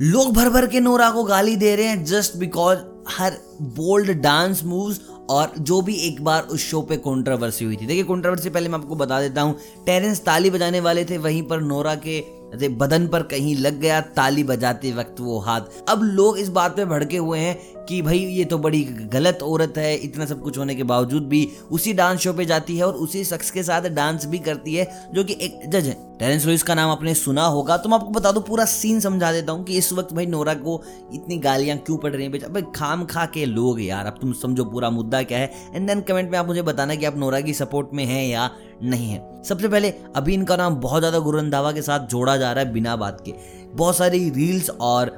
लोग भर भर के नोरा को गाली दे रहे हैं just because her bold dance moves और जो भी एक बार उस शो पे कंट्रोवर्सी हुई थी। देखिए कंट्रोवर्सी पहले मैं आपको बता देता हूँ। टेरेंस ताली बजाने वाले थे, वहीं पर नोरा के बदन पर कहीं लग गया ताली बजाते वक्त वो हाथ। अब लोग इस बात पे भड़के हुए हैं कि भाई, ये तो बड़ी गलत औरत है, इतना सब कुछ होने के बावजूद भी उसी डांस शो पे जाती है और उसी शख्स के साथ डांस भी करती है, जो कि एक जज है। टेरेंस लुइस का नाम आपने सुना होगा तो मैं आपको बता दूँ, पूरा सीन समझा देता हूँ कि इस वक्त भाई नोरा को इतनी गालियाँ क्यों पड़ रही हैं भाई खाम खा के लोग यार, अब तुम समझो पूरा मुद्दा क्या है। एंड देन कमेंट में आप मुझे बताना कि आप नोरा की सपोर्ट में हैं या नहीं है। सबसे पहले, अभी इनका नाम बहुत ज़्यादा गुरु रंधावा के साथ जोड़ा जा रहा है बिना बात के। बहुत सारी रील्स और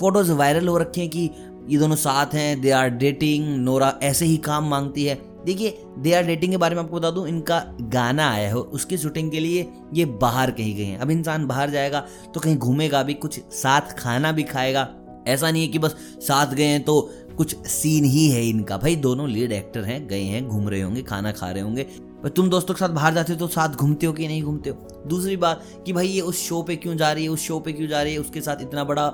फ़ोटोज़ वायरल हो रखे हैं कि ये दोनों साथ हैं दे आर डेटिंग नोरा ऐसे ही काम मांगती है। देखिए दे आर डेटिंग के बारे में आपको बता दूँ, इनका गाना आया है, उसकी शूटिंग के लिए ये बाहर कहीं गए हैं। अब इंसान बाहर जाएगा तो कहीं घूमेगा भी, कुछ साथ खाना भी खाएगा। ऐसा नहीं है कि बस साथ गए हैं तो कुछ सीन ही है इनका। भाई, दोनों लीड एक्टर हैं, गए हैं, घूम रहे होंगे, खाना खा रहे होंगे। पर तुम दोस्तों के साथ बाहर जाते हो तो साथ घूमते हो कि नहीं घूमते हो? दूसरी बात कि भाई ये उस शो पे क्यों जा रही है, उस शो पे क्यों जा रही है, उसके साथ इतना बड़ा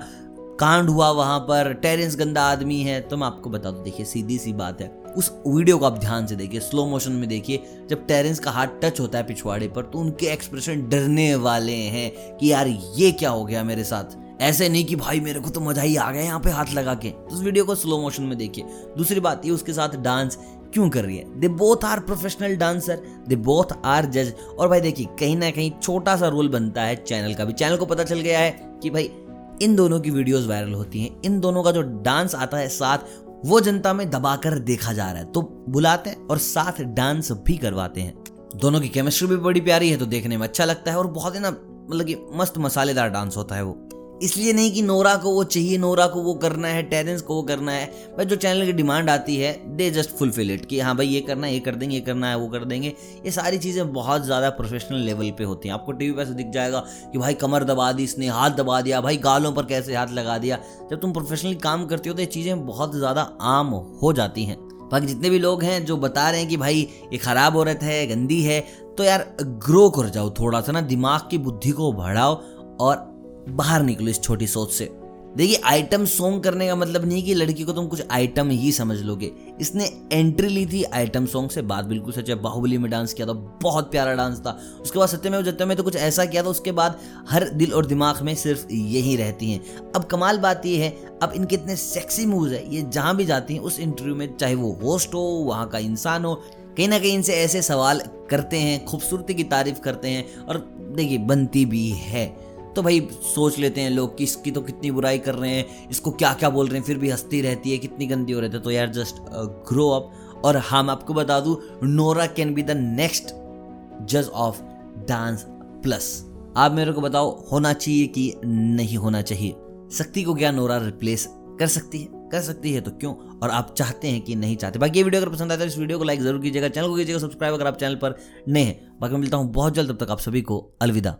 कांड हुआ वहाँ पर, टेरेंस गंदा आदमी है। तो मैं आपको बता दू, देखिए, सीधी सी बात है। उस वीडियो को आप ध्यान से देखिए स्लो मोशन में देखिए, जब टेरेंस का हाथ टच होता है पिछवाड़े पर तो उनके एक्सप्रेशन डरने वाले हैं कि यार, ये क्या हो गया मेरे साथ? ऐसे नहीं कि भाई, मेरे को तो मज़ा ही आ गया यहाँ पे हाथ लगा के। तो उस वीडियो को स्लो मोशन में देखिए। दूसरी बात ये, उसके साथ डांस क्यों कर रही है? They both are professional dancer they both are जज और भाई, देखिए, कहीं ना कहीं छोटा सा रोल बनता है चैनल का भी। चैनल को पता चल गया है कि भाई इन दोनों की वीडियोस वायरल होती हैं। इन दोनों का जो डांस आता है साथ, वो जनता में दबाकर देखा जा रहा है। तो बुलाते हैं और साथ डांस भी करवाते हैं। दोनों की केमिस्ट्री भी बड़ी प्यारी है तो देखने में अच्छा लगता है और बहुत ही ना मतलब कि मस्त मसालेदार डांस होता है वो। इसलिए नहीं कि नोरा को वो चाहिए, नोरा को वो करना है, टेरेंस को वो करना है। बट जो चैनल की डिमांड आती है दे जस्ट फुलफिल इट कि हाँ भाई ये करना है, ये कर देंगे, ये करना है, वो कर देंगे। ये सारी चीज़ें बहुत ज़्यादा प्रोफेशनल लेवल पे होती हैं। आपको टीवी पर से दिख जाएगा कि भाई कमर दबा दी, इसने हाथ दबा दिया, भाई गालों पर कैसे हाथ लगा दिया। जब तुम प्रोफेशनली काम करती हो तो ये चीज़ें बहुत ज़्यादा आम हो जाती हैं। बाकी जितने भी लोग हैं जो बता रहे हैं कि भाई ये खराब औरत है, गंदी है तो यार ग्रो कर जाओ थोड़ा सा ना, दिमाग की बुद्धि को बढ़ाओ और बाहर निकलो इस छोटी सोच से। देखिए आइटम सॉन्ग करने का मतलब नहीं कि लड़की को तुम कुछ आइटम ही समझ लोगे। इसने एंट्री ली थी आइटम सॉन्ग से, बात बिल्कुल सच है। बाहुबली में डांस किया था, बहुत प्यारा डांस था। उसके बाद सत्य में जत्य में तो कुछ ऐसा किया था, उसके बाद हर दिल और दिमाग में सिर्फ़ यही रहती हैं। अब कमाल बात यह है, अब इनके इतने सेक्सी मूव है, ये जहाँ भी जाती हैं, उस इंटरव्यू में, चाहे वो होस्ट हो, वहाँ का इंसान हो, कहीं ना कहीं इनसे ऐसे सवाल करते हैं, खूबसूरती की तारीफ़ करते हैं, और देखिए, बनती भी है। तो भाई सोच लेते हैं लोग कि इसकी तो कितनी बुराई कर रहे हैं, इसको क्या क्या बोल रहे हैं, फिर भी हंसती रहती है, कितनी गंदी हो रही है। तो यार जस्ट ग्रो अप और हम आपको बता दूँ Nora can be the next जज ऑफ़ डांस प्लस आप मेरे को बताओ, होना चाहिए कि नहीं होना चाहिए? शक्ति को क्या नोरा रिप्लेस कर सकती है? कर सकती है तो क्यों? और आप चाहते हैं कि नहीं चाहते? बाकी ये वीडियो अगर पसंद आता है तो इस वीडियो को लाइक ज़रूर कीजिएगा, चैनल को कीजिएगा सब्सक्राइब अगर आप चैनल पर नए हैं। बाकी मिलता हूँ बहुत जल्द, तब तक आप सभी को अलविदा।